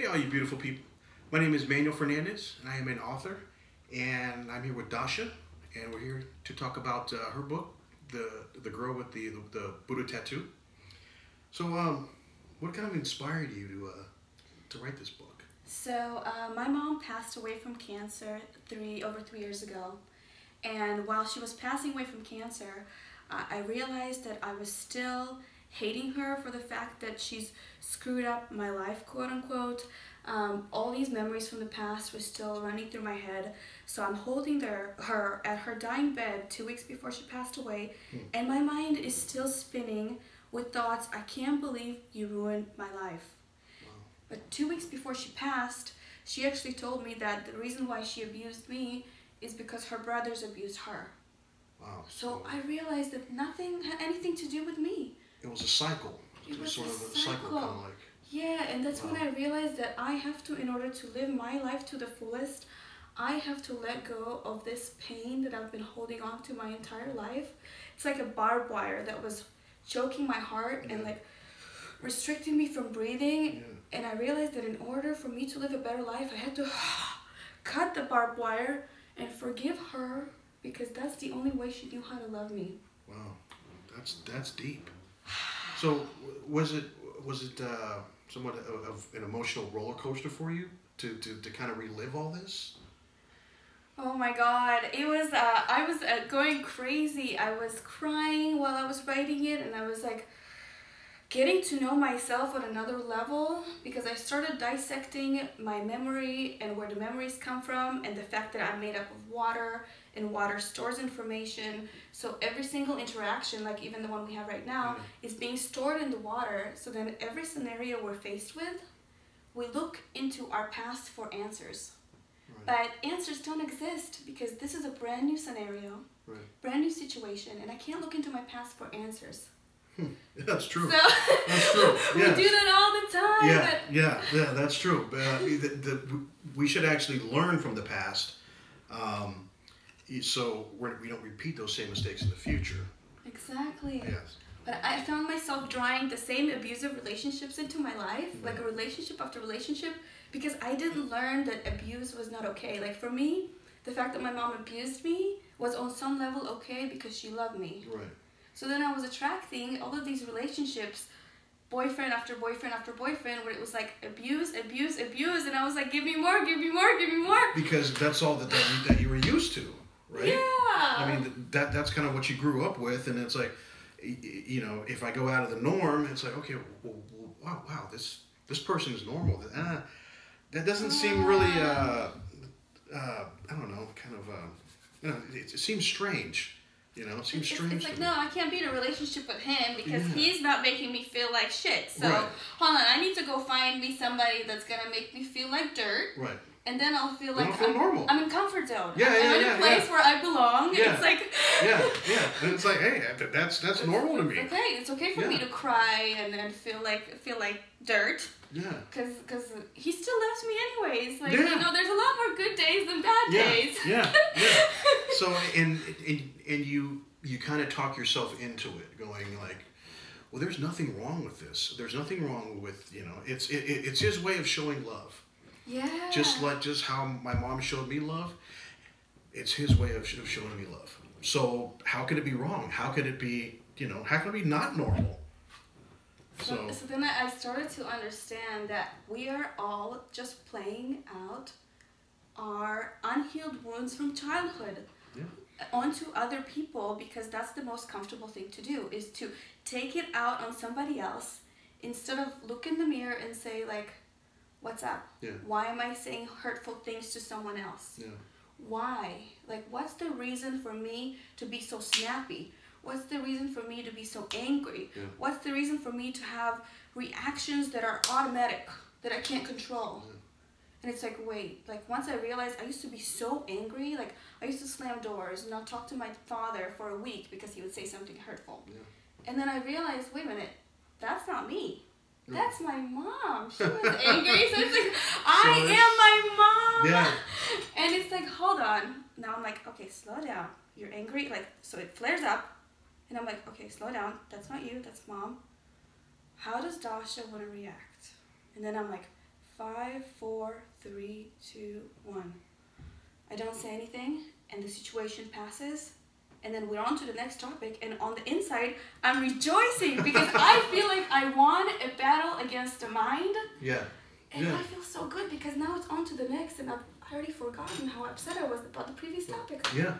Hey, all you beautiful people. My name is Manuel Fernandez, and I am an author. And I'm here with Dasha, and we're here to talk about uh, her book, the the girl with the, the, the Buddha tattoo. So, um, what kind of inspired you to uh, to write this book? So, uh, my mom passed away from cancer three over three years ago, and while she was passing away from cancer, I realized that I was still hating her for the fact that she's screwed up my life, quote unquote. Um, all these memories from the past were still running through my head. So I'm holding her, her at her dying bed two weeks before she passed away, and my mind is still spinning with thoughts I can't believe you ruined my life. But two weeks before she passed, she actually told me that the reason why she abused me is because her brothers abused her. Wow. So I realized that nothing had anything to do with me. It was a cycle. It It was sort a of a cycle, cycle. kind of like. Yeah, and that's when I realized that I have to, in order to live my life to the fullest, I have to let go of this pain that I've been holding on to my entire life. It's like a barbed wire that was choking my heart and like restricting me from breathing. Yeah. And I realized that in order for me to live a better life, I had to cut the barbed wire and forgive her because that's the only way she knew how to love me. Wow, that's that's deep. So, was it was it uh, somewhat of, an emotional roller coaster for you to, to, to kind of relive all this? Oh my god, it was, uh, I was uh, going crazy. I was crying while I was writing it, and I was like getting to know myself on another level because I started dissecting my memory and where the memories come from, and the fact that I'm made up of water and water stores information. So every single interaction, like even the one we have right now, is being stored in the water. So then every scenario we're faced with, we look into our past for answers. Right. But answers don't exist because this is a brand new scenario, Right. brand new situation, and I can't look into my past for answers. That's true. So That's true. we do that all the time. yeah, but- yeah, yeah. That's true. Uh, the, the, we should actually learn from the past, um, so we're, we don't repeat those same mistakes in the future. Exactly. Yes. But I found myself drawing the same abusive relationships into my life, like a relationship after relationship, because I didn't learn that abuse was not okay. Like for me, the fact that my mom abused me was on some level okay because she loved me. Right. So then I was attracting all of these relationships, boyfriend after boyfriend after boyfriend, where it was like abuse, abuse, abuse, and I was like, give me more, give me more, give me more. Because that's all that, that, that you were used to, right? Yeah. I mean, that that's kind of what you grew up with, and it's like, you know, if I go out of the norm, it's like, okay, well, wow, wow, this this person is normal. Ah, that doesn't seem really, uh, uh, I don't know, kind of, uh, you know, it, it seems strange. You know, it seems It's, strange. it's like no, I can't be in a relationship with him because Yeah. he's not making me feel like shit. So Right. hold on, I need to go find me somebody that's gonna make me feel like dirt, Right. And then I'll feel like feel I'm, normal. I'm in comfort zone. Yeah, yeah, I'm yeah, in a place yeah. where I belong. Yeah. It's like Yeah, yeah, and it's like, hey, that's that's normal to me. okay. It's okay for me to cry and then feel like feel like dirt. Yeah. Cause, cause he still loves me anyways. Like Yeah. you know, there's a lot more good days than bad Yeah, days. yeah, yeah. So and and and you you kind of talk yourself into it, going like, well, there's nothing wrong with this. There's nothing wrong with you know. It's it, it- it's his way of showing love. Yeah. Just like just how my mom showed me love. It's his way of, of showing me love. So how could it be wrong? How could it be you know? How could it be not normal? So, So so then I started to understand that we are all just playing out our unhealed wounds from childhood Yeah. onto other people because that's the most comfortable thing to do is to take it out on somebody else instead of look in the mirror and say like what's up Yeah. why am i saying hurtful things to someone else yeah, why? Like, what's the reason for me to be so snappy? What's the reason for me to be so angry? Yeah. What's the reason for me to have reactions that are automatic, that I can't control? Yeah. And it's like, wait, like once I realized I used to be so angry, like I used to slam doors and not talk to my father for a week because he would say something hurtful. Yeah. And then I realized, wait a minute, that's not me. That's my mom. She was angry. so it's like, I it's- am my mom. Yeah. And it's like, hold on. Now I'm like, okay, slow down. You're angry. Like, so it flares up. And I'm like, okay, slow down. That's not you. That's mom. How does Dasha want to react? And then I'm like, five, four, three, two, one. I don't say anything, and the situation passes, and then we're on to the next topic. And on the inside, I'm rejoicing because I feel like I won a battle against the mind, Yeah. and Yeah. I feel so good because now it's on to the next, and I've already forgotten how upset I was about the previous topic. Yeah,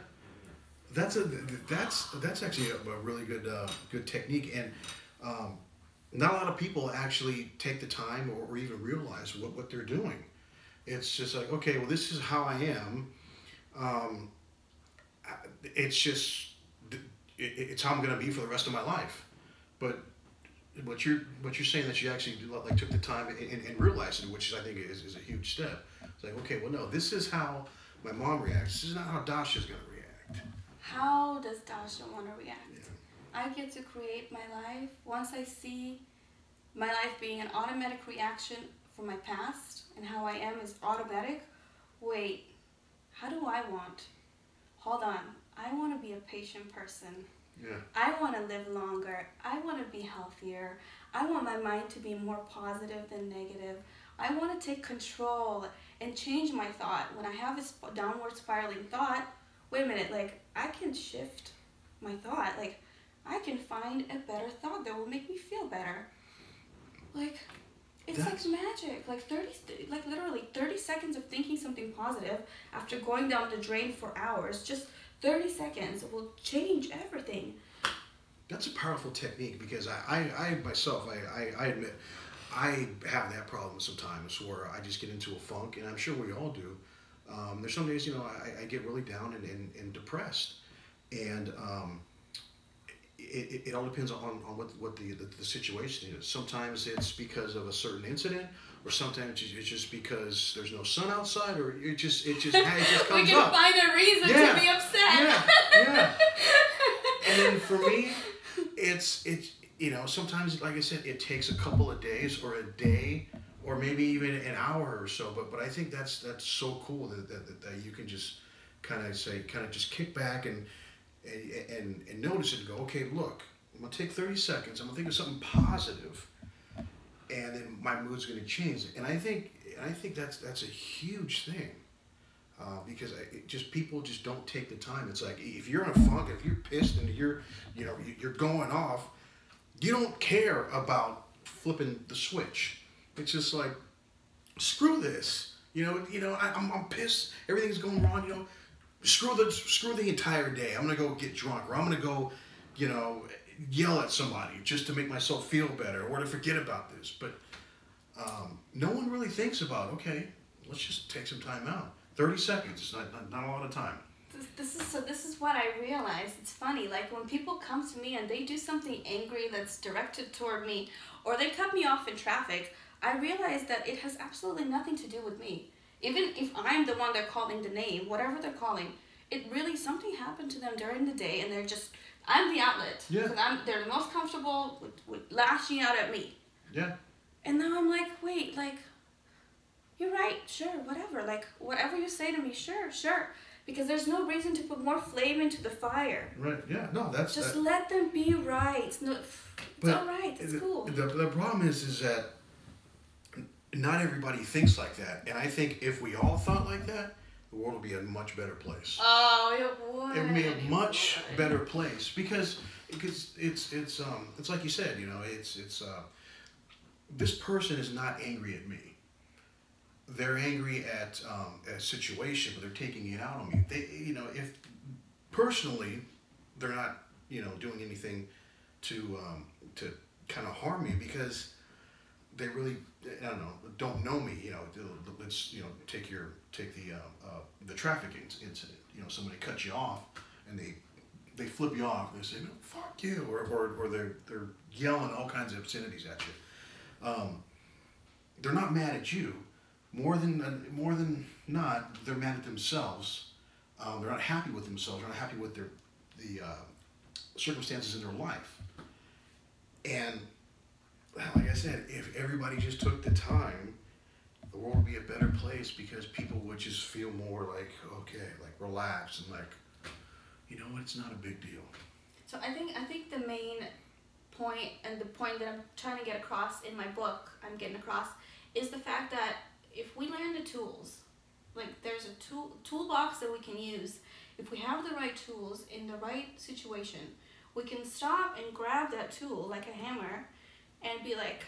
that's a that's that's actually a, a really good uh, good technique, and um, not a lot of people actually take the time or, or even realize what, what they're doing. It's just like okay, well, this is how I am. Um, it's just it's how I'm going to be for the rest of my life. But what you're what you're saying that you actually like took the time and, and, and realized it, which I think is, is a huge step. It's like okay, well, no, this is how my mom reacts. This is not how Dasha's going to react. How does Dasha want to react? Yeah. I get to create my life. Once I see my life being an automatic reaction from my past and how I am is automatic, wait, how do I want? Hold on. I want to be a patient person. Yeah. I want to live longer. I want to be healthier. I want my mind to be more positive than negative. I want to take control and change my thought. When I have a sp- downward spiraling thought, wait a minute, like I can shift my thought. Like I can find a better thought that will make me feel better. Like it's That's- like magic. Like 30 like literally 30 seconds of thinking something positive after going down the drain for hours. Just 30 seconds will change everything. That's a powerful technique because I, I, I myself, I, I, I admit, I have that problem sometimes where I just get into a funk, and I'm sure we all do. Um, there's some days, you know, I, I get really down and, and, and depressed. And um, it, it, it all depends on, on what, what the, the, the situation is. Sometimes it's because of a certain incident, or sometimes it's just because there's no sun outside, or it just, it just, it just comes we can up. find a reason Yeah. to be upset. Yeah, yeah. and then for me, it's it's you know sometimes like I said, it takes a couple of days or a day or maybe even an hour or so. But but I think that's that's so cool that that, that, that you can just kind of say kind of just kick back and and, and and notice it and go okay look I'm gonna take thirty seconds I'm gonna think of something positive and then my mood's gonna change and I think I think that's that's a huge thing uh, because I, just people just don't take the time. It's like if you're in a funk, if you're pissed and you're, you know, you- you're going off, you don't care about flipping the switch. It's just like, screw this. You know, you know, I, I'm, I'm pissed. Everything's going wrong. You know, screw the screw the entire day. I'm gonna go get drunk, or I'm gonna go, you know, yell at somebody just to make myself feel better, or to forget about this. But um, no one really thinks about okay, let's just take some time out. Thirty seconds is not, not, not a lot of time. This, this is so. This is what I realized. It's funny. Like when people come to me and they do something angry that's directed toward me, or they cut me off in traffic, I realize that it has absolutely nothing to do with me. Even if I'm the one they're calling the name, whatever they're calling, it really something happened to them during the day, and they're just I'm the outlet Yeah. because I'm they're the most comfortable with, with lashing out at me. Yeah, And now I'm like, wait, like, you're right, sure, whatever. Like, whatever you say to me, sure, sure. Because there's no reason to put more flame into the fire. right. Yeah, no, that's Just that, let them be right. No, it's all right. It's the, cool. The, the problem is, is that not everybody thinks like that, and I think if we all thought like that, the world would be a much better place. Oh, it would. it would be a much better place because because it's it's um it's like you said, you know, it's it's uh, this person is not angry at me. They're angry at um, a situation, but they're taking it out on me. They, you know, if personally, they're not, you know, doing anything to um, to kind of harm me because they really, I don't know, don't know me. You know, let's you know take your take the uh, uh, the traffic in- incident. You know, somebody cuts you off and they they flip you off they say, "No, fuck you," or or, or they're they're yelling all kinds of obscenities at you. Um, they're not mad at you. More than uh, more than not, they're mad at themselves. Um, they're not happy with themselves. They're not happy with their the uh, circumstances in their life. And like I said, if everybody just took the time, the world would be a better place because people would just feel more like okay, like relaxed and like, you know, what, it's not a big deal. So I think I think the main point and the point that I'm trying to get across in my book, I'm getting across, is the fact that if we learn the tools, like there's a tool toolbox that we can use. If we have the right tools in the right situation, we can stop and grab that tool like a hammer, and be like,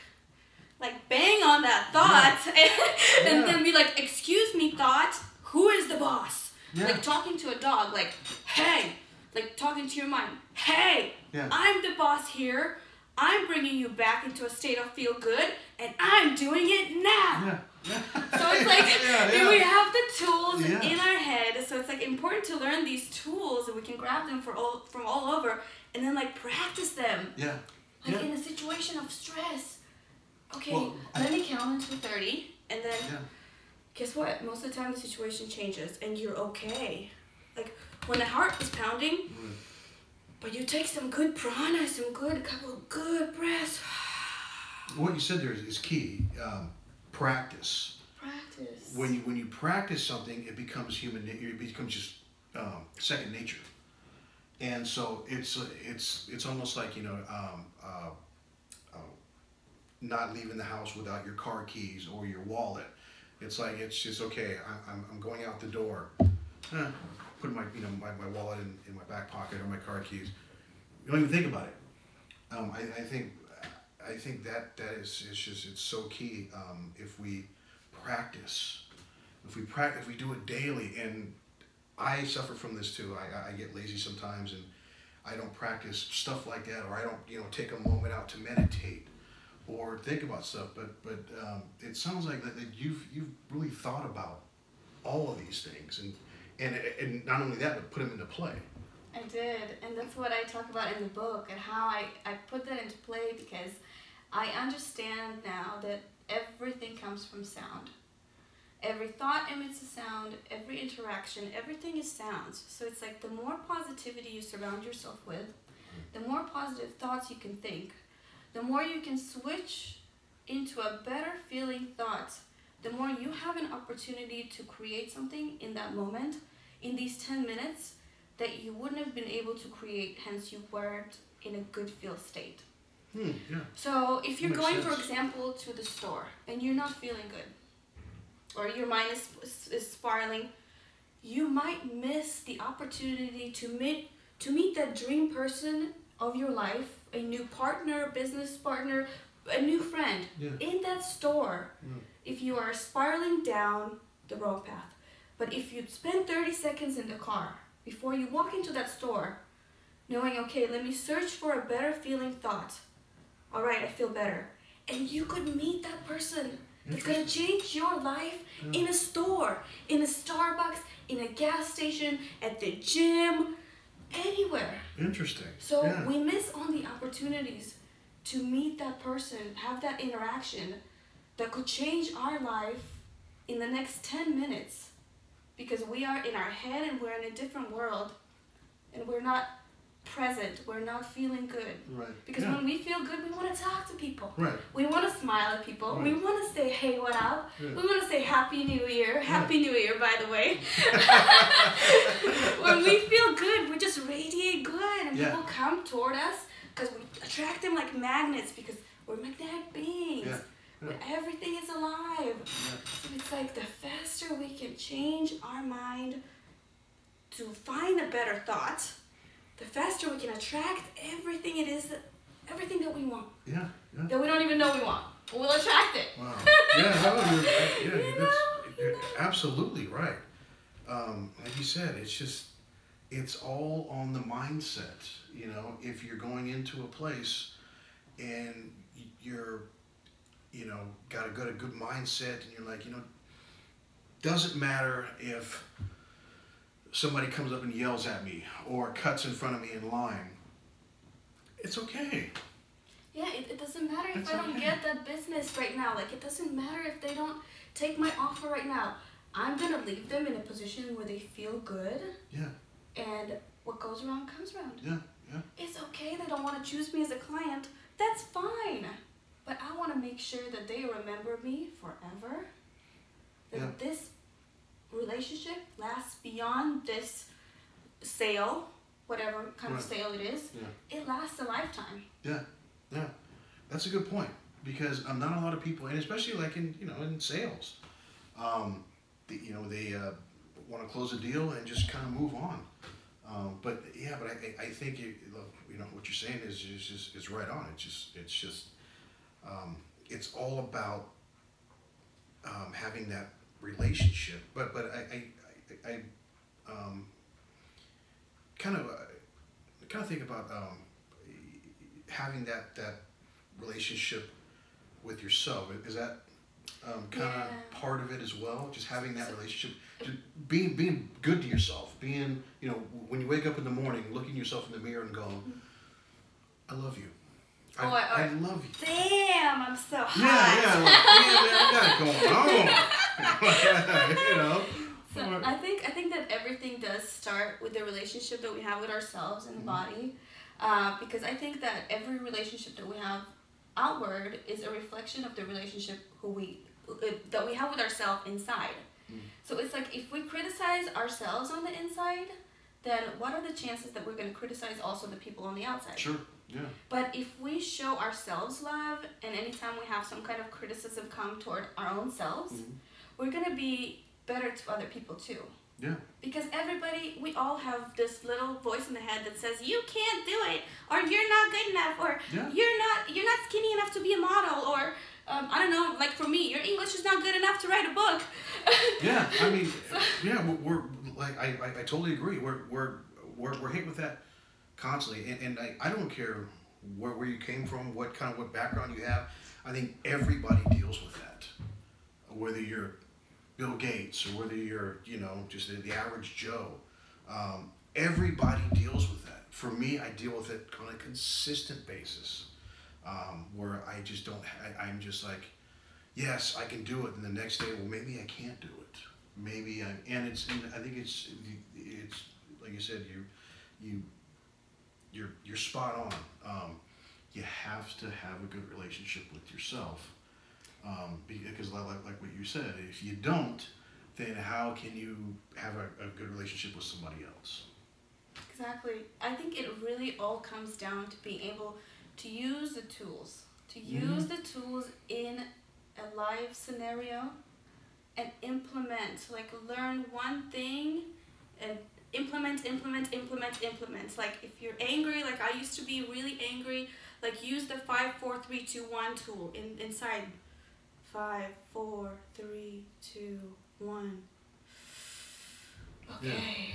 like bang on that thought, and, and Yeah. then be like, "Excuse me, thought, who is the boss?" Yeah. Like talking to a dog, like, "Hey," like talking to your mind, "Hey, Yeah. I'm the boss here. I'm bringing you back into a state of feel good, and I'm doing it now." Yeah. Yeah. So it's like yeah, yeah. we have the tools Yeah. in our head, so it's like important to learn these tools and we can grab them for all from all over and then like practice them. Yeah. Like Yeah. in a situation of stress. Okay, Well, I- let me count until thirty and then Yeah. guess what? Most of the time the situation changes and you're okay. Like when the heart is pounding, Mm. but you take some good prana, some good couple of good breaths. What you said there is, is key. Um, practice. Practice. When you when you practice something, it becomes human. It becomes just um, second nature. And so it's it's it's almost like you know um, uh, not leaving the house without your car keys or your wallet. It's like it's just okay. I, I'm I'm going out the door. Put my you know my, my wallet in, in my back pocket or my car keys. You don't even think about it. Um, I, I think I think that that is it's just it's so key. Um, if we practice, if we practice, if we do it daily, and I suffer from this too. I, I get lazy sometimes, and I don't practice stuff like that, or I don't you know take a moment out to meditate or think about stuff. But but um, it sounds like that, that you've you've really thought about all of these things, and and and not only that, but put them into play. I did, and that's what I talk about in the book and how I, I put that into play because I understand now that everything comes from sound. Every thought emits a sound, every interaction, everything is sounds. So it's like the more positivity you surround yourself with, the more positive thoughts you can think, the more you can switch into a better feeling thought, the more you have an opportunity to create something in that moment, in these 10 minutes, that you wouldn't have been able to create, hence you weren't in a good feel state. Hmm. Yeah. So if you're going, for example, to the store and you're not feeling good, or your mind is, is spiraling, you might miss the opportunity to meet to meet that dream person of your life, a new partner, business partner, a new friend Yeah. in that store. Mm. If you are spiraling down the wrong path, but if you spend 30 seconds in the car before you walk into that store, knowing, okay, let me search for a better feeling thought. All right, I feel better. And you could meet that person that's gonna change your life in a store, in a Starbucks, in a gas station, at the gym, anywhere. Interesting. So yeah. we miss on the opportunities to meet that person, have that interaction that could change our life in the next 10 minutes because we are in our head and we're in a different world and we're not present, we're not feeling good. right. Because yeah. when we feel good, we want to talk to people. right. We want to smile at people. We want to say, hey, what up? Yeah. We want to say Happy New Year. Happy New Year, by the way. when we feel good, we just radiate good, and Yeah. people come toward us because we attract them like magnets because we're magnetic beings. Yeah. But everything is alive. So it's like the faster we can change our mind to find a better thought, the faster we can attract everything it is that everything that we want Yeah. Yeah. that we don't even know we want. We'll attract it. Wow. Yeah, no, you're, yeah, You that's you're absolutely right. Um, like you said, it's just it's all on the mindset. You know, if you're going into a place and you're, you know, got a good a good mindset, and you're like, you know, doesn't matter if somebody comes up and yells at me or cuts in front of me in line. It's okay. Yeah, it, it doesn't matter if It's I don't okay. get that business right now. Like, it doesn't matter if they don't take my offer right now. I'm gonna leave them in a position where they feel good, Yeah. and what goes around comes around. Yeah. Yeah. It's okay they don't want to choose me as a client. That's fine. But I want to make sure that they remember me forever. That Yeah. this relationship lasts beyond this sale, whatever kind of sale it is. Yeah. It lasts a lifetime. Yeah, yeah, that's a good point because um, not a lot of people, and especially like in you know in sales, um, the, you know they uh, want to close a deal and just kind of move on. Um, but yeah, but I, I think you, you know what you're saying is is just it's right on. It's just it's just um, it's all about um, having that relationship. But but I I, I, I um, kind of uh, kind of think about um, having that that relationship with yourself. Is that um, kind of Yeah. part of it as well? Just having that relationship, just being being good to yourself. Being you know when you wake up in the morning, looking yourself in the mirror and going, "I love you. I, Oh, I- I love you." Damn, I'm so hot. Yeah, yeah, like, yeah, man, I got it going on. you know. So I think I think that everything does start with the relationship that we have with ourselves and the body, uh, because I think that every relationship that we have outward is a reflection of the relationship who we uh, that we have with ourselves inside. Mm. So it's like if we criticize ourselves on the inside, then what are the chances that we're going to criticize also the people on the outside? Sure. Yeah. But if we show ourselves love, and anytime we have some kind of criticism come toward our own selves, Mhm. we're gonna be better to other people too. Yeah. Because everybody, we all have this little voice in the head that says you can't do it, or you're not good enough, or Yeah. you're not you're not skinny enough to be a model, or um, I don't know, like for me, your English is not good enough to write a book. Yeah. I mean, yeah. We're, we're like I, I, I totally agree. We're we're we're, we're hit with that constantly, and, and I, I don't care where, where you came from, what kind of what background you have. I think everybody deals with that, whether you're Bill Gates or whether you're you know just the, the average Joe. Um, everybody deals with that. For me, I deal with it on a consistent basis, um, where I just don't. I, I'm just like, yes, I can do it, and the next day, well, maybe I can't do it. Maybe I'm, and it's. And I think it's. It's like you said. You, you. You're you're spot on. Um, you have to have a good relationship with yourself, um, because like like what you said, if you don't, then how can you have a, a good relationship with somebody else? Exactly. I think it really all comes down to being able to use the tools, to use the tools in a live scenario and implement, like learn one thing and implement, implement, implement, implement. Like if you're angry, like I used to be really angry, like use the five, four, three, two, one tool in inside. Five, four, three, two, one. Okay.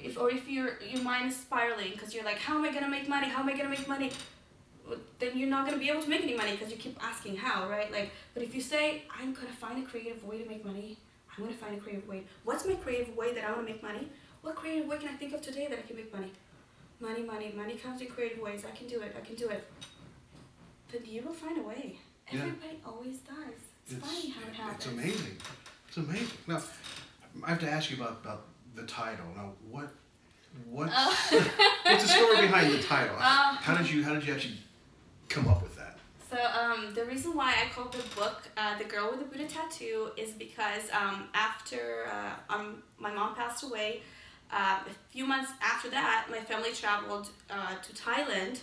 If or if your your mind is spiraling because you're like, how am I gonna make money? How am I gonna make money? Then you're not gonna be able to make any money because you keep asking how, right? Like, but if you say, I'm gonna find a creative way to make money. I'm gonna find a creative way. What's my creative way that I wanna make money? What creative way can I think of today that I can make money? Money, money, money comes in creative ways. I can do it. I can do it. But you will find a way. Yeah. Everybody always does. It's, funny how it happens. It's amazing. It's amazing. Now, I have to ask you about, about the title. Now, what what's Oh. what's the story behind the title? Um, how did you how did you actually come up with that? So um, the reason why I called the book uh, "The Girl with the Buddha Tattoo" is because um, after uh, um, my mom passed away, uh, a few months after that, my family traveled uh, to Thailand,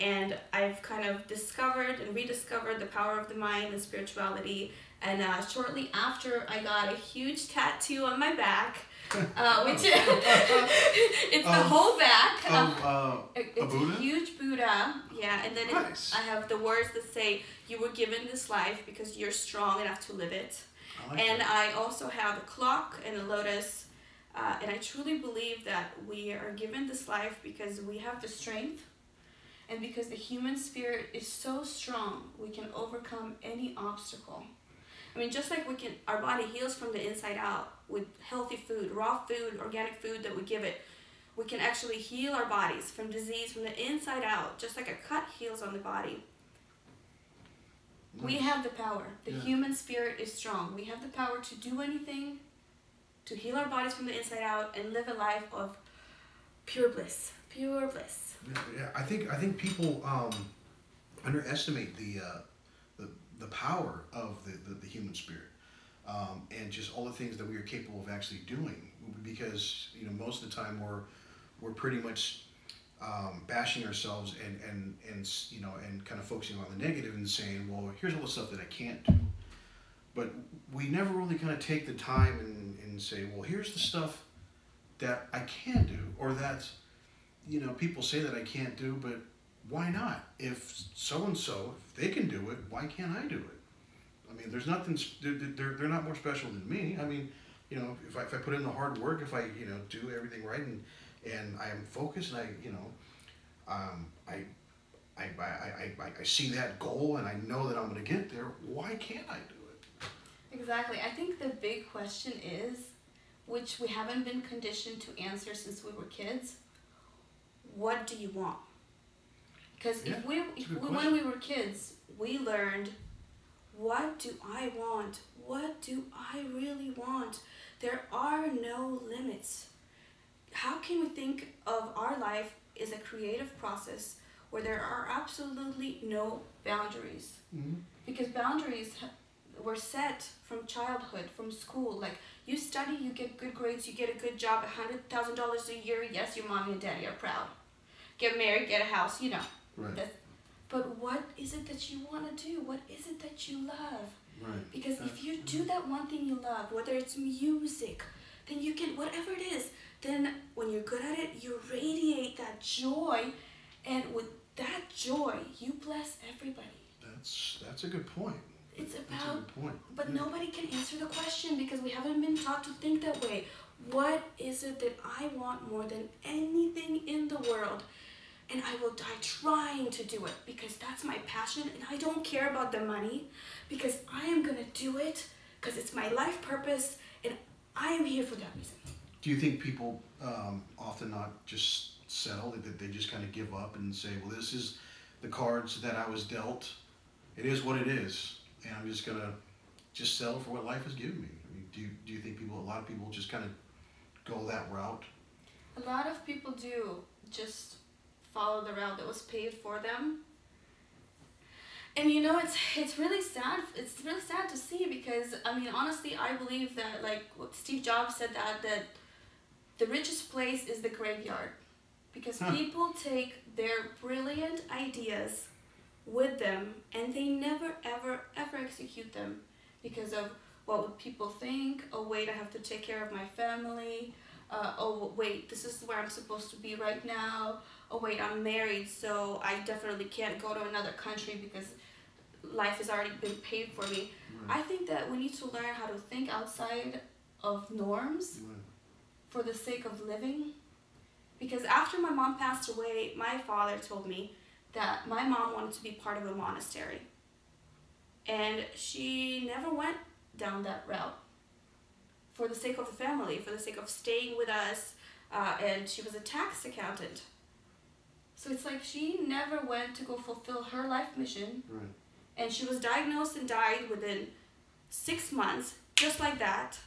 and I've kind of discovered and rediscovered the power of the mind and spirituality. And uh, shortly after, I got a huge tattoo on my back, uh, which it's the whole back. um, Of uh, it- a It's Buddha? huge Buddha, yeah, and then it- I have the words that say, "You were given this life because you're strong enough to live it." I like and. I also have a clock and a lotus, uh, and I truly believe that we are given this life because we have the strength, and because the human spirit is so strong, we can overcome any obstacle. I mean, just like we can, our body heals from the inside out with healthy food, raw food, organic food that we give it. We can actually heal our bodies from disease from the inside out, just like a cut heals on the body. We have the power. The Yeah. human spirit is strong. We have the power to do anything, to heal our bodies from the inside out, and live a life of pure bliss. Pure bliss. Yeah, I think I think people um, underestimate the, uh, the the power of the, the, the human spirit um, and just all the things that we are capable of actually doing. Because you know most of the time we're we're pretty much um, bashing ourselves and, and and you know and kind of focusing on the negative and saying, well, here's all the stuff that I can't do. But we never really kind of take the time and, and say, well, here's the stuff that I can do, or that, you know, people say that I can't do, but why not? If so and so, if they can do it, why can't I do it? I mean, there's nothing. They're, they're, not more special than me. I mean, you know, if I, if I put in the hard work, if I you know do everything right, and and I am focused, and I you know, um, I. I, I, I, I see that goal and I know that I'm going to get there. Why can't I do? Exactly. I think the big question is, which we haven't been conditioned to answer since we were kids, what do you want? Because Yeah, if we, if we when we were kids, we learned, what do I want? What do I really want? There are no limits. How can we think of our life as a creative process where there are absolutely no boundaries? Mm-hmm. because boundaries were set from childhood from school. Like you study you get good grades you get a good job a hundred thousand dollars a year. Yes your mommy and daddy are proud. Get married get a house you know. Right. That's, but what is it that you want to do? What is it that you love? Right. because if you do that one thing you love whether it's music then you can whatever it is then when you're good at it you radiate that joy. And with that joy you bless everybody. That's that's a good point. It's about point. but Yeah. nobody can answer the question because we haven't been taught to think that way. What is it that I want more than anything in the world? And I will die trying to do it because that's my passion and I don't care about the money because I am going to do it because it's my life purpose and I am here for that reason. Do you think people um, often not just settle that they just kind of give up and say, "Well, this is the cards that I was dealt. It is what it is, and I'm just gonna just settle for what life has given me." I mean, do you, do you think people, a lot of people, just kind of go that route? A lot of people do just follow the route that was paved for them. And you know, it's it's really sad. It's really sad to see because I mean, honestly, I believe that like Steve Jobs said that that the richest place is the graveyard, because Huh. people take their brilliant ideas with them and they never ever ever execute them because of what would people think. Oh wait, I have to take care of my family uh, oh wait, this is where I'm supposed to be right now. Oh wait, I'm married, so I definitely can't go to another country because life has already been paid for me. I think that we need to learn how to think outside of norms Right. for the sake of living. Because after my mom passed away, my father told me that my mom wanted to be part of a monastery. And she never went down that route for the sake of the family, for the sake of staying with us. Uh, and she was a tax accountant. So it's like she never went to go fulfill her life mission Right. and she was diagnosed and died within six months, just like that.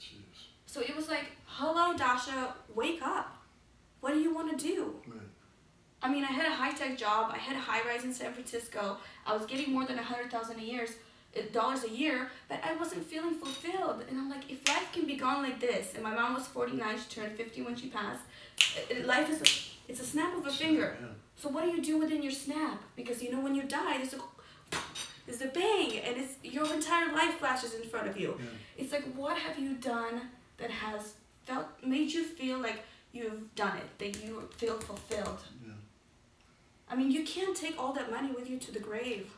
Jeez. So it was like, hello, Dasha, wake up. What do you want to do? Right. I mean, I had a high tech job. I had a high rise in San Francisco. I was getting more than a hundred thousand a year, uh, dollars a year, but I wasn't feeling fulfilled. And I'm like, if life can be gone like this, and my mom was 49, she turned 50 when she passed. uh, uh, Life is, a, it's a snap of a finger. Yeah. So what do you do within your snap? Because you know when you die, there's a there's a bang, and it's your entire life flashes in front of you. Yeah. It's like what have you done that has felt made you feel like you've done it, that you feel fulfilled. Yeah. I mean, you can't take all that money with you to the grave.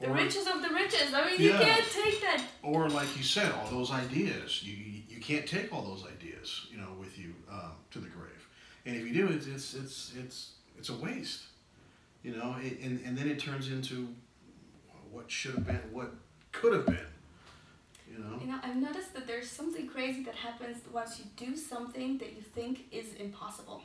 The Or- riches of the riches. I mean, you Yeah. can't take that. or like you said, all those ideas. You you you can't take all those ideas, you know, with you um, to the grave. And if you do, it's it's it's it's it's a waste. You know, it, and and then it turns into what should have been, what could have been. You know. You know, I've noticed that there's something crazy that happens once you do something that you think is impossible.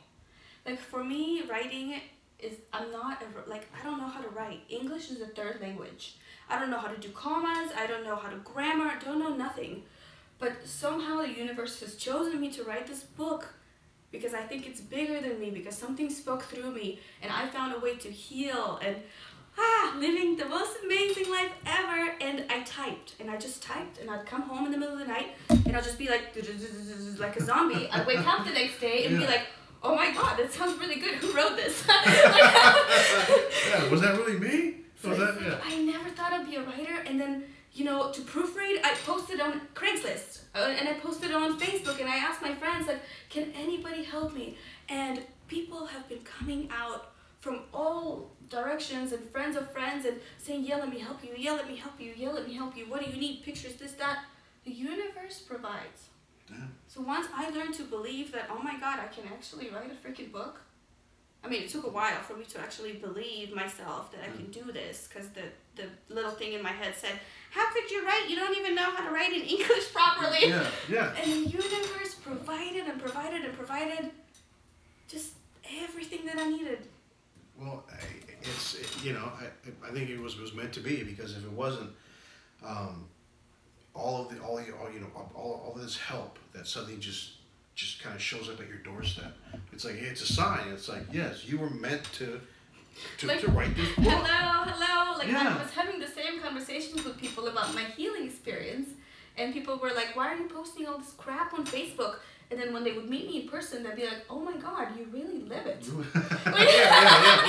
Like for me, writing is I'm not a, like I don't know how to write. English is a third language. I don't know how to do commas. I don't know how to grammar. I don't know nothing. But somehow the universe has chosen me to write this book because I think it's bigger than me because something spoke through me and I found a way to heal and ah living the most amazing life ever and I typed and I just typed and I'd come home in the middle of the night and I'd just be like like a zombie I'd wake up the next day and be like oh my god that sounds really good who wrote this yeah, was that really me? Was that yeah? I never thought I'd be a writer, and then you know, to proofread, I posted on Craigslist uh, and I posted it on Facebook and I asked my friends, like, can anybody help me? And people have been coming out from all directions and friends of friends and saying, yeah, let me help you, yeah, let me help you, yeah, let me help you. What do you need? Pictures, this, that. The universe provides. Yeah. So once I learned to believe that, oh my God, I can actually write a freaking book. I mean, it took a while for me to actually believe myself that I can do this because the, the little thing in my head said, how could you write? You don't even know how to write in English properly. Yeah, yeah. And the universe provided and provided and provided just everything that I needed. Well, I, it's it, you know I, I think it was was meant to be because if it wasn't, um, all of the all, all you know all, all of this help that suddenly just just kind of shows up at your doorstep. It's like it's a sign. It's like yes, you were meant to to, Like, to write this book. Hello, hello. Like Yeah. I was having the same conversations with people about my healing experience, and people were like, "Why are you posting all this crap on Facebook?" And then when they would meet me in person, they'd be like, "Oh my God, you really live it." yeah, yeah, yeah, yeah,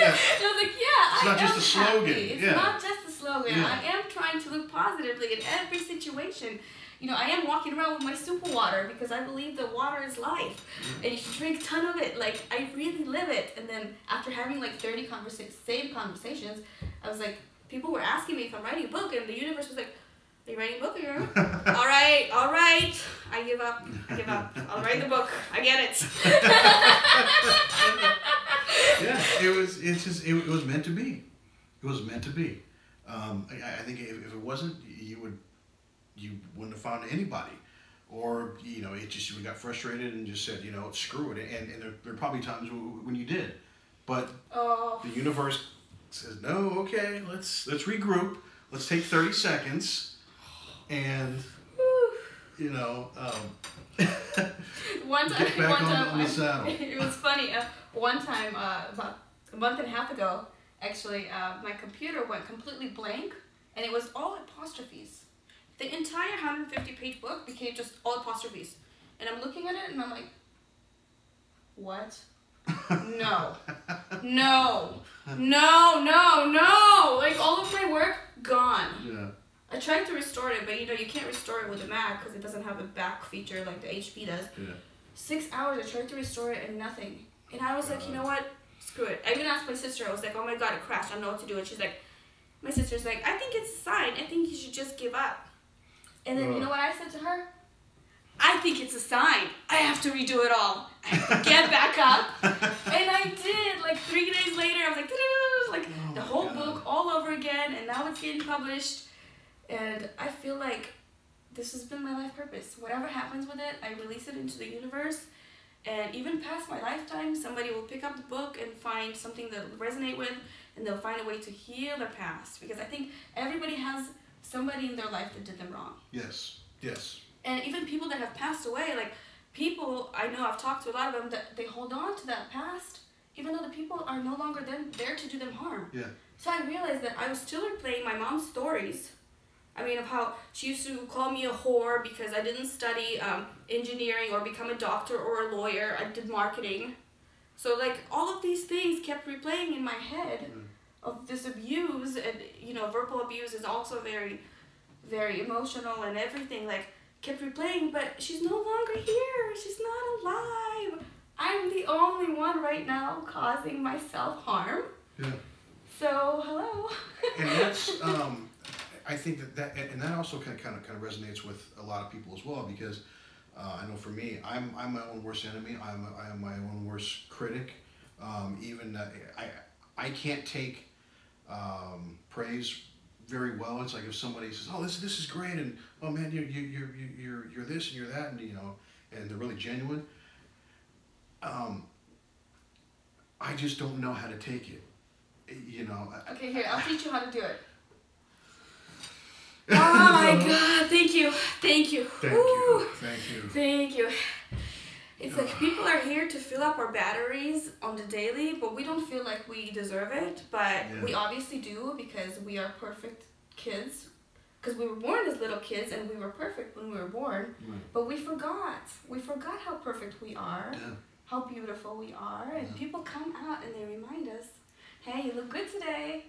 yeah. And I was like, "Yeah, It's I not just a slogan, happy. It's yeah. not just a slogan. Yeah. I am trying to look positively in every situation." You know, I am walking around with my super water because I believe that water is life, mm. and you should drink a ton of it. Like I really live it. And then after having like thirty conversa- same conversations, I was like, people were asking me if I'm writing a book, and the universe was like, "Are you writing a book? Are you writing all right, all right. I give up. I give up. I'll write the book. I get it. yeah, it was. It's just. It, it was meant to be. It was meant to be. Um, I, I think if, if it wasn't, you would, you wouldn't have found anybody, or you know, it just we got frustrated and just said, you know, screw it. And and there, there are probably times when you did, but Oh. the universe says, no, okay, let's let's regroup. Let's take thirty seconds, and you know, um, One time, one on- time, on the I- saddle. it was funny. Uh, one time, uh, about a month and a half ago, actually, uh, my computer went completely blank, and it was all apostrophes. The entire 150-page book became just all apostrophes, and I'm looking at it, and I'm like, what? no, no, no, no, no! Like all of my work gone. yeah, I tried to restore it, but you know you can't restore it with a Mac because it doesn't have a back feature like the HP does. yeah. Six hours I tried to restore it and nothing. And I was like, you know what? Screw it. I even asked my sister. I was like, oh my god, it crashed. I don't know what to do. And she's like, my sister's like, I think it's a sign. I think you should just give up. And then you know what I said to her? I think it's a sign. I have to redo it all. I have to get back up. And I did. Like three days later, I was like, oh like Oh the whole God. book all over again. And now it's getting published. And I feel like this has been my life purpose. Whatever happens with it, I release it into the universe. And even past my lifetime, somebody will pick up the book and find something that will resonate with, and they'll find a way to heal their past. Because I think everybody has somebody in their life that did them wrong. Yes, yes. And even people that have passed away, like people I know, I've talked to a lot of them that they hold on to that past, even though the people are no longer then there to do them harm. Yeah. So I realized that I was still replaying my mom's stories. I mean, of how she used to call me a whore because I didn't study um, engineering or become a doctor or a lawyer. I did marketing. So, like, all of these things kept replaying in my head Mm. of this abuse. And, you know, verbal abuse is also very, very emotional and everything. Like, kept replaying, but she's no longer here. She's not alive. I'm the only one right now causing myself harm. Yeah. So, hello. and that's um, I think that that and that also kind of kind of kind of resonates with a lot of people as well because uh, I know for me I'm I'm my own worst enemy. I'm I am my own worst critic. Um, even uh, I I can't take um, praise very well. It's like if somebody says oh this this is great and oh man you you you you you're you're this and you're that and you know and they're really genuine um, I just don't know how to take it. You know Okay, here, I'll teach you how to do it. Oh my god, thank you. Thank you. Thank you. Thank you. Thank you. It's like people are here to fill up our batteries on the daily, but we don't feel like we deserve it. But Yeah. we obviously do because we are perfect kids. Because we were born as little kids and we were perfect when we were born. Right. But we forgot. We forgot how perfect we are, Yeah. how beautiful we are. And Yeah. people come out and they remind us, hey, you look good today.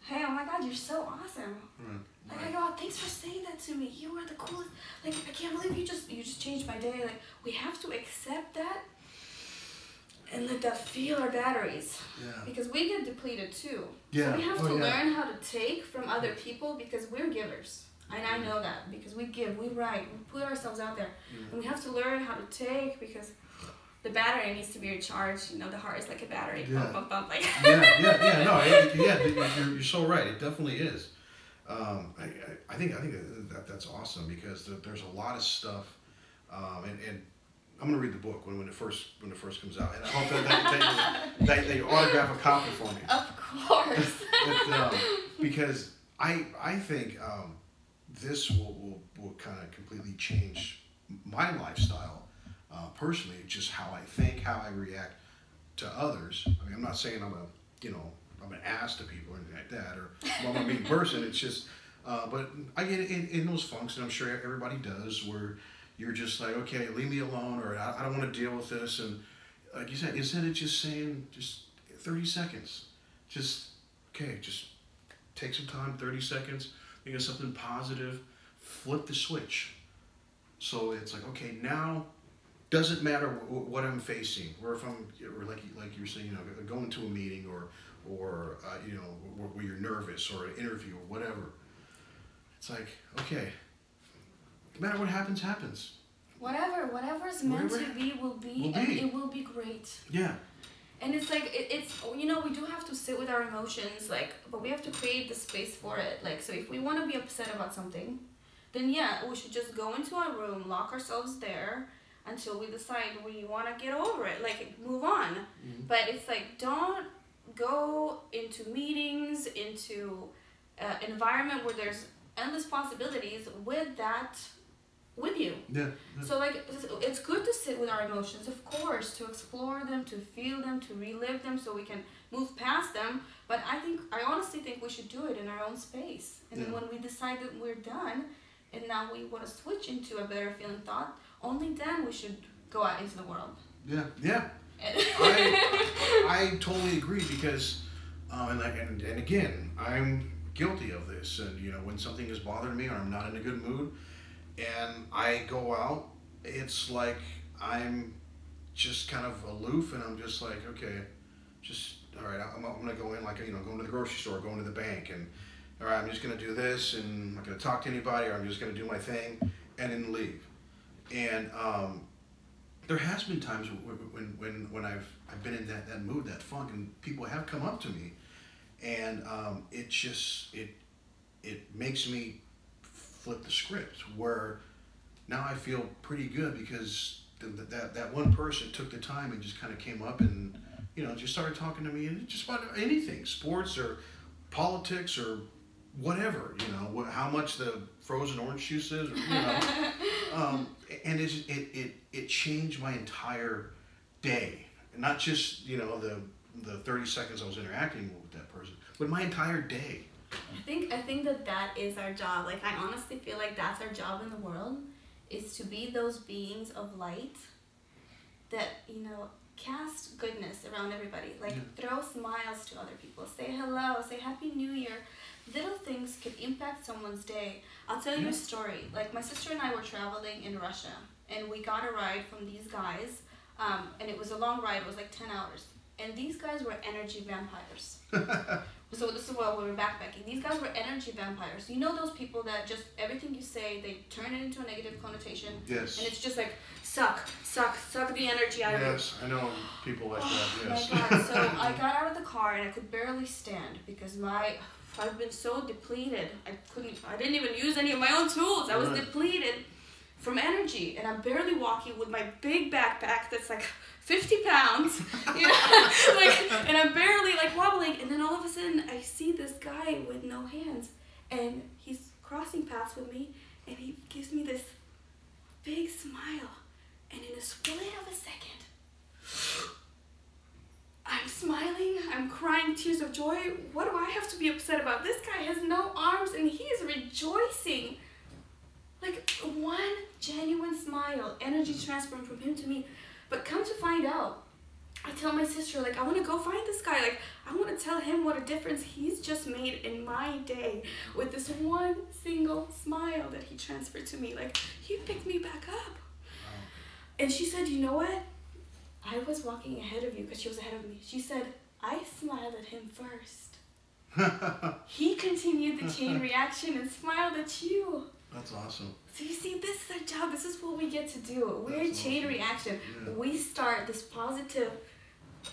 Hey, oh my god, god, you're so awesome. Right. Like I go, oh, thanks for saying that to me. You are the coolest. Like I can't believe you just you just changed my day. Like we have to accept that and let that feel our batteries Yeah. because we get depleted too. Yeah. So we have Oh, to yeah. learn how to take from other people because we're givers. And I know that because we give, we write, we put ourselves out there. And we have to learn how to take because the battery needs to be recharged. You know, the heart is like a battery. Yeah. Bump, bump, bump. Like, yeah, yeah, yeah. No, it, yeah, you're, you're so right. It definitely is. Um, I, I, I think I think that, that that's awesome because there, there's a lot of stuff, um, and, and I'm gonna read the book when, when it first when it first comes out, and I hope that that, that, that you autograph a copy for me. of course. But, um, because I I think um, this will will, will kind of completely change my lifestyle uh, personally, just how I think, how I react to others. I mean, I'm not saying I'm a you know I'm an ass to people or anything like that, or well, I'm a mean person. It's just, uh, but I get in, in those funks, and I'm sure everybody does, where you're just like, okay, leave me alone, or I, I don't want to deal with this, and like you said, instead of just saying just 30 seconds, just okay, just take some time, 30 seconds, think of something positive, flip the switch. So it's like, okay, now doesn't matter what I'm facing, or if I'm, or like like you're saying, you know, going to a meeting, or or uh, you know, where, where you're nervous, or an interview, or whatever. It's like, okay, no matter what happens, happens. Whatever, whatever's meant Whatever to be will be, will and be. it will be great. Yeah, And it's like it, it's you know we do have to sit with our emotions like but we have to create the space for it like so if we want to be upset about something then yeah we should just go into our room lock ourselves there until we decide we want to get over it like move on Mhm. but it's like don't go into meetings into uh, environment where there's endless possibilities with that with you yeah, yeah. so like it's- it's good to sit with our emotions, of course, to explore them, to feel them, to relive them, so we can move past them. But I think I honestly think we should do it in our own space. And then when we decide that we're done, and now we want to switch into a better feeling thought, only then we should go out into the world. yeah, yeah. I, I totally agree because, uh, and like, and, and again, I'm guilty of this. And you know, when something is bothering me or I'm not in a good mood, and I go out, it's like I'm just kind of aloof, and I'm just like, okay, just all right. I'm, I'm gonna go in like you know, going to the grocery store, going to the bank, and all right, I'm just gonna do this, and I'm not gonna talk to anybody, or I'm just gonna do my thing, and then leave. And um, there has been times when when when, I've I've been in that, that mood, that funk, and people have come up to me, and um, it just it it makes me flip the script where now I feel pretty good because th- th- that that one person took the time and just kind of came up and you know just started talking to me and just about anything, sports or politics or whatever you know how much the frozen orange juice is or, you know um, and it, it it changed my entire day not just you know the the 30 seconds I was interacting with that person but my entire day I think I think that that is our job. Like I honestly feel like that's our job in the world is to be those beings of light that you know cast goodness around everybody. Like throw smiles to other people. Say hello. Say happy new year. Little things could impact someone's day. I'll tell you a story. Like my sister and I were traveling in Russia and we got a ride from these guys. Um, and it was a long ride. It was like ten hours. And these guys were energy vampires. So this is while we were backpacking. These guys were energy vampires. You know those people that just everything you say, they turn it into a negative connotation, yes and it's just like suck, suck, suck the energy out of you. Yes, I know people like that. Oh Yes. my god! So I got out of the car and I could barely stand because my I've been so depleted. I couldn't. I didn't even use any of my own tools. I was Right. depleted from energy, and I'm barely walking with my big backpack that's like 50 pounds, you know, like, and I'm barely like wobbling. And then all of a sudden, I see this guy with no hands, and he's crossing paths with me, and he gives me this big smile, and in a split of a second. I'm smiling, I'm crying tears of joy. What do I have to be upset about? This guy has no arms and he is rejoicing. Like one genuine smile, energy transferring from him to me. But come to find out, I tell my sister, like, I want to go find this guy. Like, I want to tell him what a difference he's just made in my day with this one single smile that he transferred to me. Like, he picked me back up. And she said, You know what? I was walking ahead of you because she was ahead of me. She said, I smiled at him first. he continued the chain reaction and smiled at you. That's awesome. So you see, this is our job. This is what we get to do. We're That's chain awesome. reaction. Yeah. We start this positive,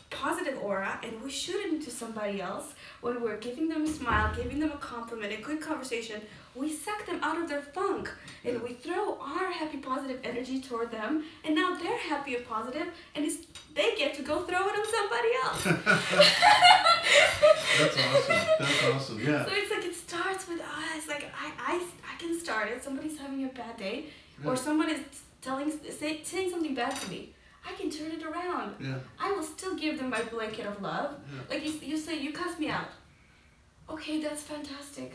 positive aura, and we shoot it into somebody else. When we're giving them a smile, giving them a compliment, a good conversation, we suck them out of their funk, and we throw our happy, positive energy toward them, and now they're happy and positive, and it's, they get to go throw it on somebody else. That's awesome. That's awesome. Yeah. So it's like it starts with us. Like I, I, I can start it. Somebody's having a bad day, Yeah. or someone is telling, say, saying something bad to me. I can turn it around. Yeah. I will still give them my blanket of love. Yeah. Like you, you say, you cuss me out. Okay, that's fantastic.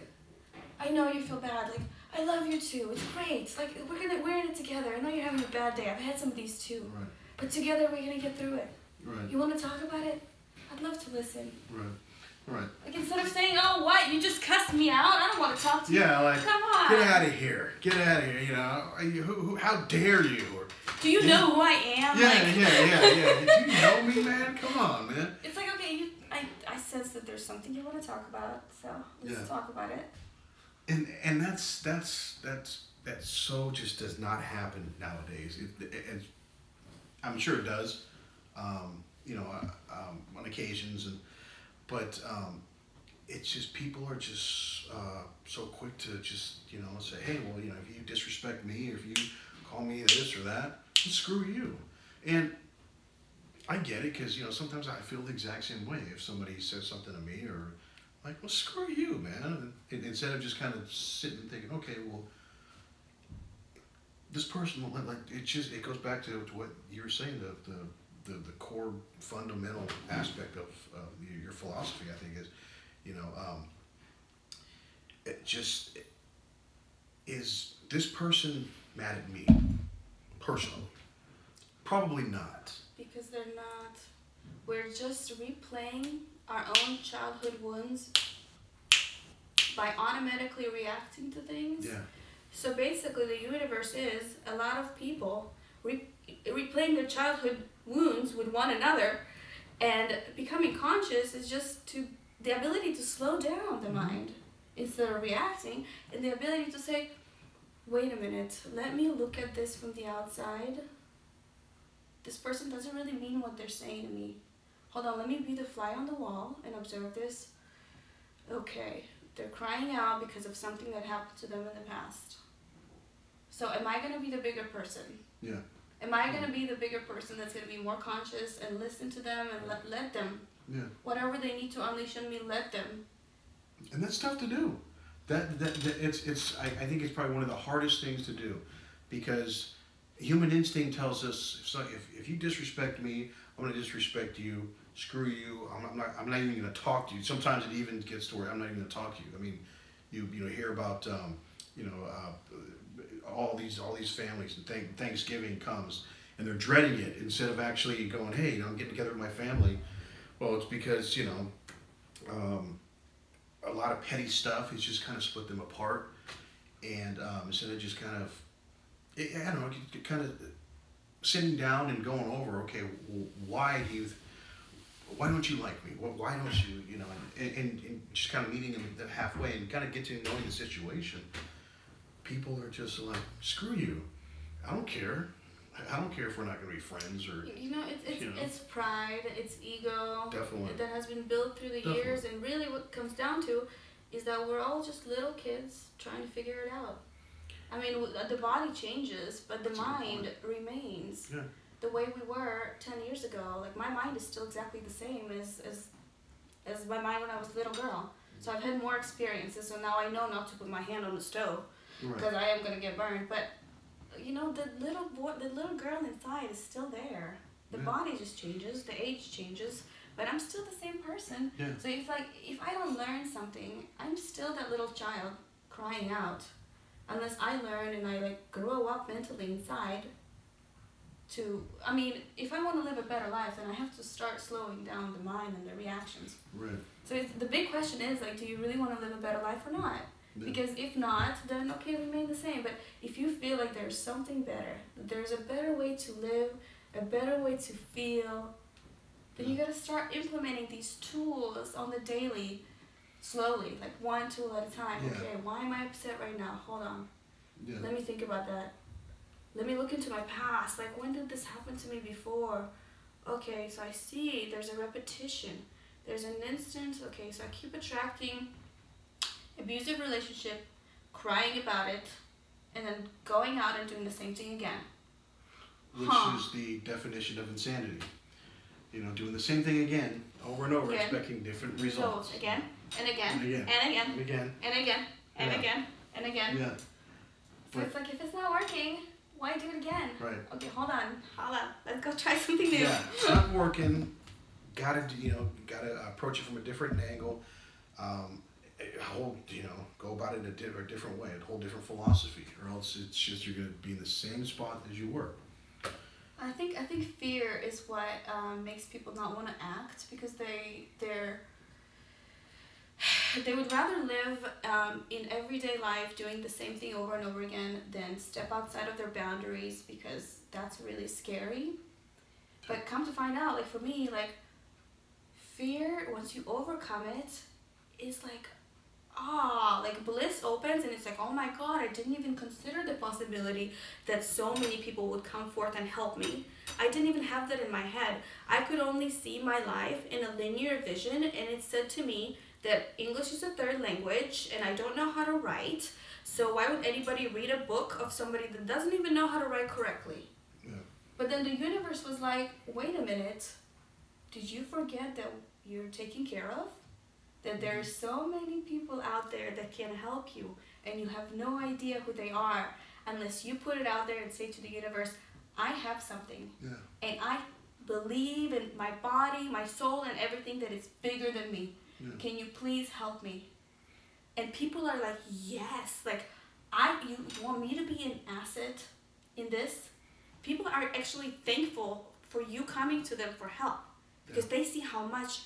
I know you feel bad. Like I love you too. It's great. Like we're gonna we're in it together. I know you're having a bad day. I've had some of these too. Right. But together we're gonna get through it. Right. You want to talk about it? I'd love to listen. Right. Right. Like instead of saying, "Oh, what? You just cussed me out. I don't want to talk to you." Yeah. Like. Come on. Get out of here! Get out of here! You know, who, who, how dare you? Or, Do you Yeah. know who I am? yeah, like, yeah, yeah, yeah. Do you know me, man? Come on, man. It's like okay, you, I, I sense that there's something you want to talk about, so let's Yeah. talk about it. And and that's that's that's that so just does not happen nowadays. It, it, it's- I'm sure it does, um, you know, uh, um, on occasions, and but um, it's just people are just uh, so quick to just you know say, hey, well, you know, if you disrespect me or if you call me this or that, screw you. And I get it because you know sometimes I feel the exact same way if somebody says something to me or like, well, screw you, man. And instead of just kind of sitting and thinking, okay, well, this person, will like, it just it goes back to, to what you were saying, the the, the, the core fundamental aspect of uh, your, your philosophy. I think is, you know, um, it just is this person mad at me personally? Probably not. Because they're not. We're just replaying our own childhood wounds by automatically reacting to things. Yeah. So basically, the universe is a lot of people re- replaying their childhood wounds with one another, and becoming conscious is just to the ability to slow down the Mhm. mind instead of reacting, and the ability to say, "Wait a minute, let me look at this from the outside. This person doesn't really mean what they're saying to me. Hold on, let me be the fly on the wall and observe this. Okay, they're crying out because of something that happened to them in the past. So am I gonna be the bigger person? Yeah. Am I gonna be the bigger person that's gonna be more conscious and listen to them and let, let them Yeah. whatever they need to unleash on me, let them. and that's tough to do. That, that, that it's it's I, I think it's probably one of the hardest things to do, because human instinct tells us if so, if, if you disrespect me, I'm gonna disrespect you. Screw you. I'm, I'm not I'm not even gonna talk to you. Sometimes it even gets to where I'm not even gonna talk to you. I mean, you you know hear about um, you know uh, all these all these families and thank, Thanksgiving comes and they're dreading it instead of actually going hey you know I'm getting together with my family. Well, it's because you know. Um, a lot of petty stuff has just kind of split them apart, and um, instead of just kind of, I I don't know, kind of sitting down and going over, okay, why do you, why don't you like me? Well, why don't you, you know, and, and, and just kind of meeting them halfway and kind of get to knowing the situation. People are just like, screw you, I don't care. I don't care if we're not going to be friends or You know, it's it's, You know. it's pride, it's ego Definitely. that has been built through the Definitely. years, and really what it comes down to is that we're all just little kids trying to figure it out. I mean, the body changes, but the That's mind remains Yeah. The way we were ten years ago. Like my mind is still exactly the same as as as my mind when I was a little girl. So I've had more experiences, so now I know not to put my hand on the stove right. because I am gonna get burned. But you know, the little boy, the little girl inside is still there. The Yeah. body just changes, the age changes, but I'm still the same person. Yeah. So if like if I don't learn something, I'm still that little child crying out, unless I learn and I like grow up mentally inside to I mean, if I want to live a better life, then I have to start slowing down the mind and the reactions. Right. So it's, the big question is like, do you really want to live a better life or not? Yeah. Because if not, then okay, remain the same. But if you feel like there's something better, there's a better way to live, a better way to feel, then you gotta start implementing these tools on the daily, slowly, like one tool at a time. Yeah. Okay, why am I upset right now? Hold on. Yeah. Let me think about that. Let me look into my past. Like, when did this happen to me before? Okay, so I see there's a repetition. There's an instance. Okay, so I keep attracting abusive relationship, crying about it, and then going out and doing the same thing again. Which Huh. is the definition of insanity. You know, doing the same thing again, over and over, Again. expecting different results. So again and again And again. and again And again. and again and Yeah. again and again. Yeah. So it's like if it's not working, why do it again? Right. Okay, hold on, hold on. Let's go try something new. Yeah. It's not working. Gotta you know, gotta approach it from a different angle. Um, a whole you know, go about it a, di- a different way, a whole different philosophy, or else it's just you're gonna be in the same spot as you were. I think I think fear is what um, makes people not want to act because they they're they would rather live um, in everyday life doing the same thing over and over again than step outside of their boundaries because that's really scary. But come to find out, like for me, like fear once you overcome it is like ah like bliss opens and it's like oh my god i didn't even consider the possibility that so many people would come forth and help me i didn't even have that in my head i could only see my life in a linear vision and it said to me that english is a third language and i don't know how to write so why would anybody read a book of somebody that doesn't even know how to write correctly? Yeah. but then the universe was like wait a minute. Did you forget that you're taken care of? That there are so many people out there that can help you and you have no idea who they are unless you put it out there and say to the universe i have something Yeah. and i believe in my body my soul and everything that is bigger than me Yeah. can you please help me and people are like yes like i you want me to be an asset in this people are actually thankful for you coming to them for help because they see how much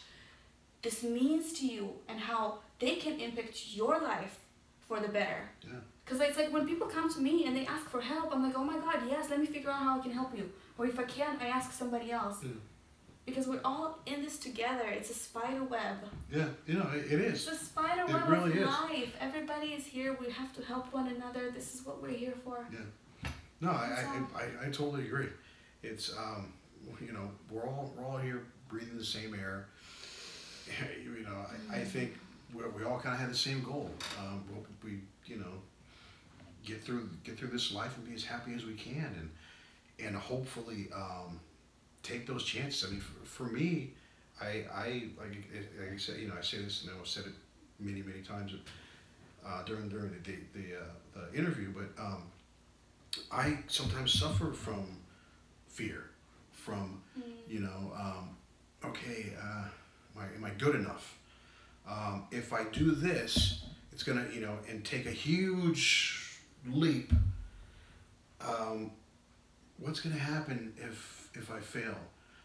this means to you and how they can impact your life for the better. Yeah. Because it's like when people come to me and they ask for help, I'm like, oh my god, yes, let me figure out how I can help you. Or if I can't, I ask somebody else. Yeah. Because we're all in this together. It's a spider web. Yeah. You know, it, it It's a spider It web really of is. life. Everybody is here. We have to help one another. This is what we're here for. Yeah. No, I. I, I, I totally agree. It's um, you know, we're all we're all here breathing the same air. You know, I, I think we we all kind of have the same goal. Um, we, we you know get through get through this life and be as happy as we can, and and hopefully um, take those chances. I mean, for, for me, I I like like I said, you know, I say this and I've said it many many times uh, during during the the the, uh, the interview, but um, I sometimes suffer from fear, from you know, um, okay, uh, am, I, am I good enough? Um, if I do this, it's gonna, you know, and take a huge leap. Um, what's gonna happen if if I fail?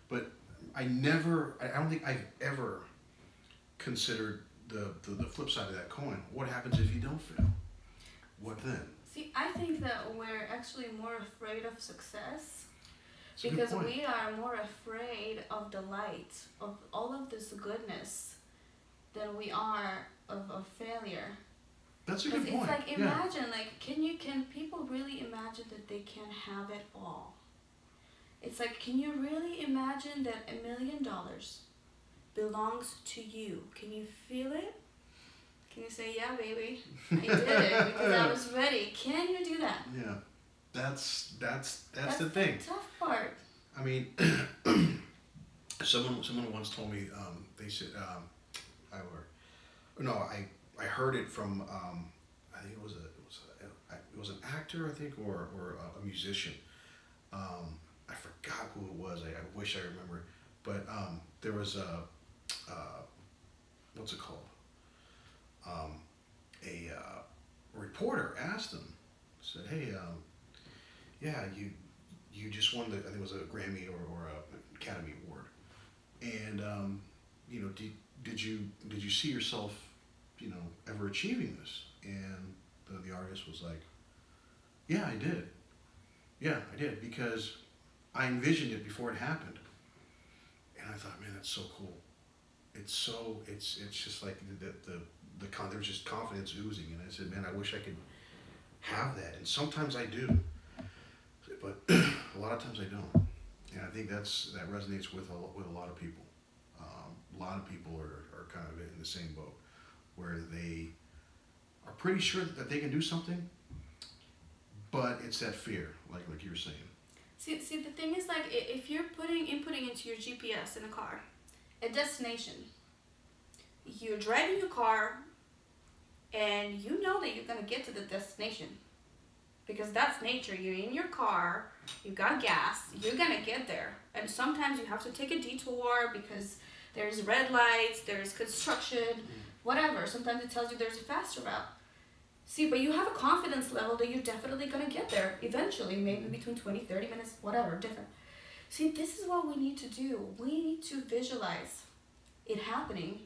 But I never, I don't think I've ever considered the, the, the flip side of that coin. What happens if you don't fail? What then? See, I think that we're actually more afraid of success It's because we are more afraid of the light, of all of this goodness, than we are of, of failure. That's a good it's point. like yeah. imagine, like, can you can people really imagine that they can have it all? It's like, can you really imagine that a million dollars belongs to you? Can you feel it? Can you say, yeah, baby, I did it because I was ready? Can you do that? Yeah, that's that's that's, the thing. tough part. I mean, someone someone once told me um, they said um, I were no I I heard it from um, I think it was a it was a, it was an actor I think or or a, a musician. Um, I forgot who it was. I, I wish I remembered, but um, there was a uh, what's it called? Um, a uh, reporter asked him, said, "Hey, um, yeah, you you just won the I think it was a Grammy or, or a Academy Award, and um, you know did, did you did you see yourself you know ever achieving this? And the, the artist was like, yeah, I did. Yeah, I did because I envisioned it before it happened, and I thought, man, that's so cool. It's so it's it's just like the the the, con- there's just confidence oozing, and I said, man, I wish I could have that, and sometimes I do, but a lot of times I don't, and I think that's that resonates with a, with a lot of people. Um, a lot of people are, are kind of in the same boat, where they are pretty sure that they can do something, but it's that fear, like like you were saying. See, see, the thing is, like, if you're putting inputting into your GPS in a car, a destination, you're driving your car, and you know that you're gonna get to the destination, because that's nature. You're in your car, you got gas, you're gonna get there, and sometimes you have to take a detour because there's red lights, there's construction, mm. whatever. Sometimes it tells you there's a faster route. See, but you have a confidence level that you're definitely going to get there eventually, maybe between 20, 30 minutes, whatever, different. See, this is what we need to do. We need to visualize it happening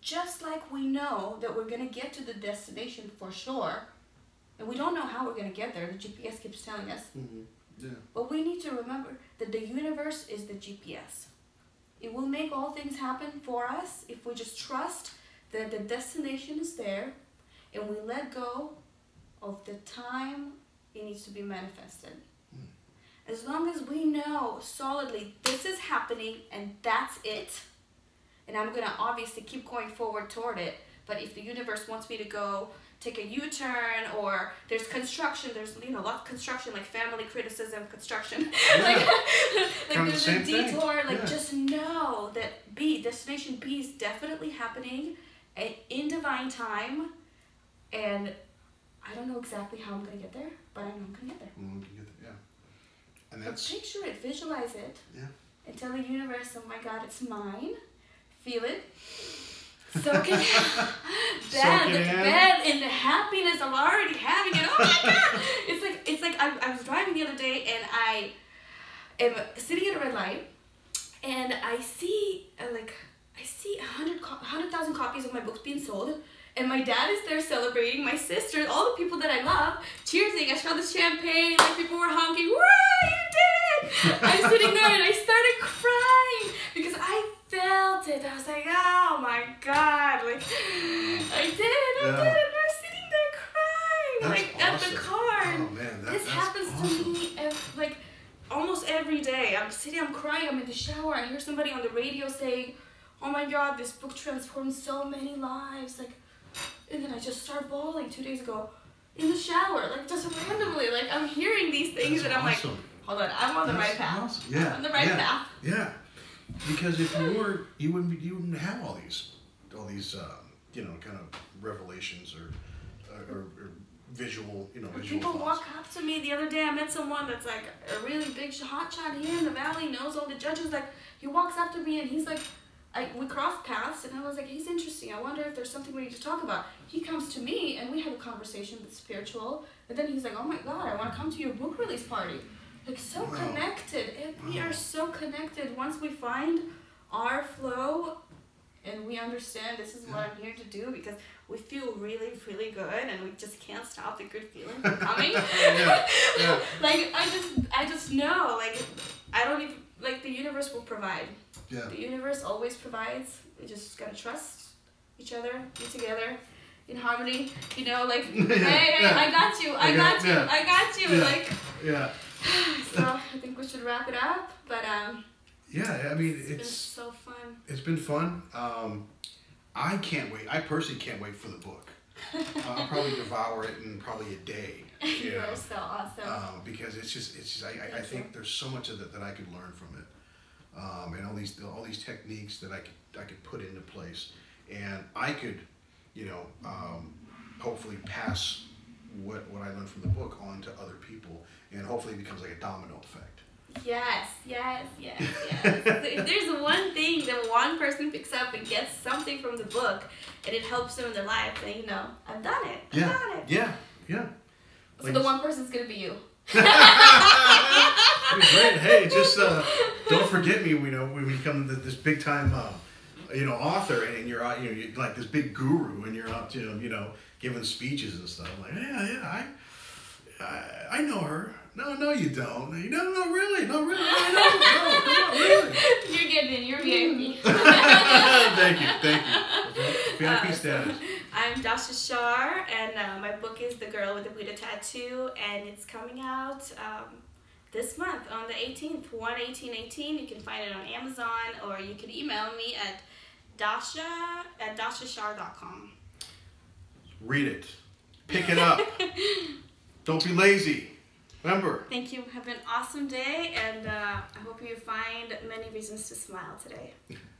just like we know that we're going to get to the destination for sure. And we don't know how we're going to get there. The GPS keeps telling us. Mm-hmm. Yeah. But we need to remember that the universe is the GPS. It will make all things happen for us if we just trust that the destination is there and we let go of the time it needs to be manifested. Hmm. As long as we know solidly this is happening and that's it, and I'm gonna obviously keep going forward toward it, but if the universe wants me to go take a U-turn or there's construction, there's you know a lot of construction like family criticism, construction, like, like the there's same a thing. detour. Like Yeah. just know that B destination B is definitely happening, eh, in divine time, and I don't know exactly how I'm gonna get there, but I know I'm gonna get there. Well, we can get there, yeah. And But that's picture it, visualize it, Yeah. and tell the universe, oh my God, it's mine. Feel it. Soak it. Bed, it in. bed, and the happiness of already having it. Oh my God! it's like it's like I, I was driving the other day, and I am sitting at a red light, and I see uh, like I see a hundred co- hundred thousand copies of my books being sold. And my dad is there celebrating, my sister, all the people that I love, cheersing. I saw the champagne, like people were honking, Woo, you did it! I'm sitting there and I started crying because I felt it. I was like, oh my god, like I did it, I Yeah. did it. And I'm sitting there crying, that's like at the awesome. car. Oh man, that, This happens awesome. to me like almost every day. I'm sitting, I'm crying, I'm in the shower. I hear somebody on the radio saying, "Oh my God, this book transformed so many lives!" Like, and then I just start bawling two days ago in the shower, like just randomly. Like I'm hearing these things, That's and I'm awesome. like, "Hold on, I'm on the right path. awesome. I'm Yeah, on the right yeah. path." Yeah, because if you were, you wouldn't be, you wouldn't have all these, all these, um, you know, kind of revelations or, or, or visual, you know, visual People thoughts. walk up to me the other day. I met someone that's like a really big hot shot here in the valley, knows all the judges. Like he walks up to me and he's like, I, we crossed paths, and I was like, he's interesting. I wonder if there's something we need to talk about. He comes to me and we have a conversation that's spiritual. And then he's like, oh my god, I want to come to your book release party. Like so Wow. connected, and we are so connected. Once we find our flow, and we understand this is what I'm here to do because we feel really, really good, and we just can't stop the good feeling from coming. yeah, yeah. like I just, I just know, like I don't even like the universe will provide. Yeah. The universe always provides. We just gotta trust each other, be together, in harmony. You know, like Yeah, hey, yeah. I got you, I Okay, got you, yeah. I got you. Yeah. Like Yeah, so, I think we should wrap it up. But um, yeah. I mean, it's been it's so fun. it's been fun. Um, I can't wait. I personally can't wait for the book. I'll probably devour it in probably a day. you know. are so awesome. um, because it's just it's just I, I, I think there's so much of it that I could learn from it, um, and all these all these techniques that I could I could put into place, and I could, you know, um, hopefully pass what what I learned from the book on to other people, and hopefully it becomes like a domino effect. Yes, yes, yes, yes. if there's one thing that one person picks up and gets something from the book and it helps them in their life, then you know, I've done it. I've Yeah, done it. yeah, yeah. So Like the one person's gonna be you. great. Hey, just uh, don't forget me. You know, when you come to this big time, uh, you know, author, and you're out, you know, you're like this big guru, and you're out, to, you know, giving speeches and stuff. I'm like, yeah, yeah, I, I, I know her. No, no, you don't. No, no, really, no, really, no, no, no, on, really. You're getting in. You're VIP. thank you, thank you. VIP Uh, status. I'm Dasha Shar, and uh, my book is The Girl with the Buddha Tattoo, and it's coming out um, this month on the 18th, 1 18 18. You can find it on Amazon, or you can email me at dasha at dashashar.com. Read it. Pick it up. Don't be lazy. Remember, Thank you. Have an awesome day, and uh, I hope you find many reasons to smile today.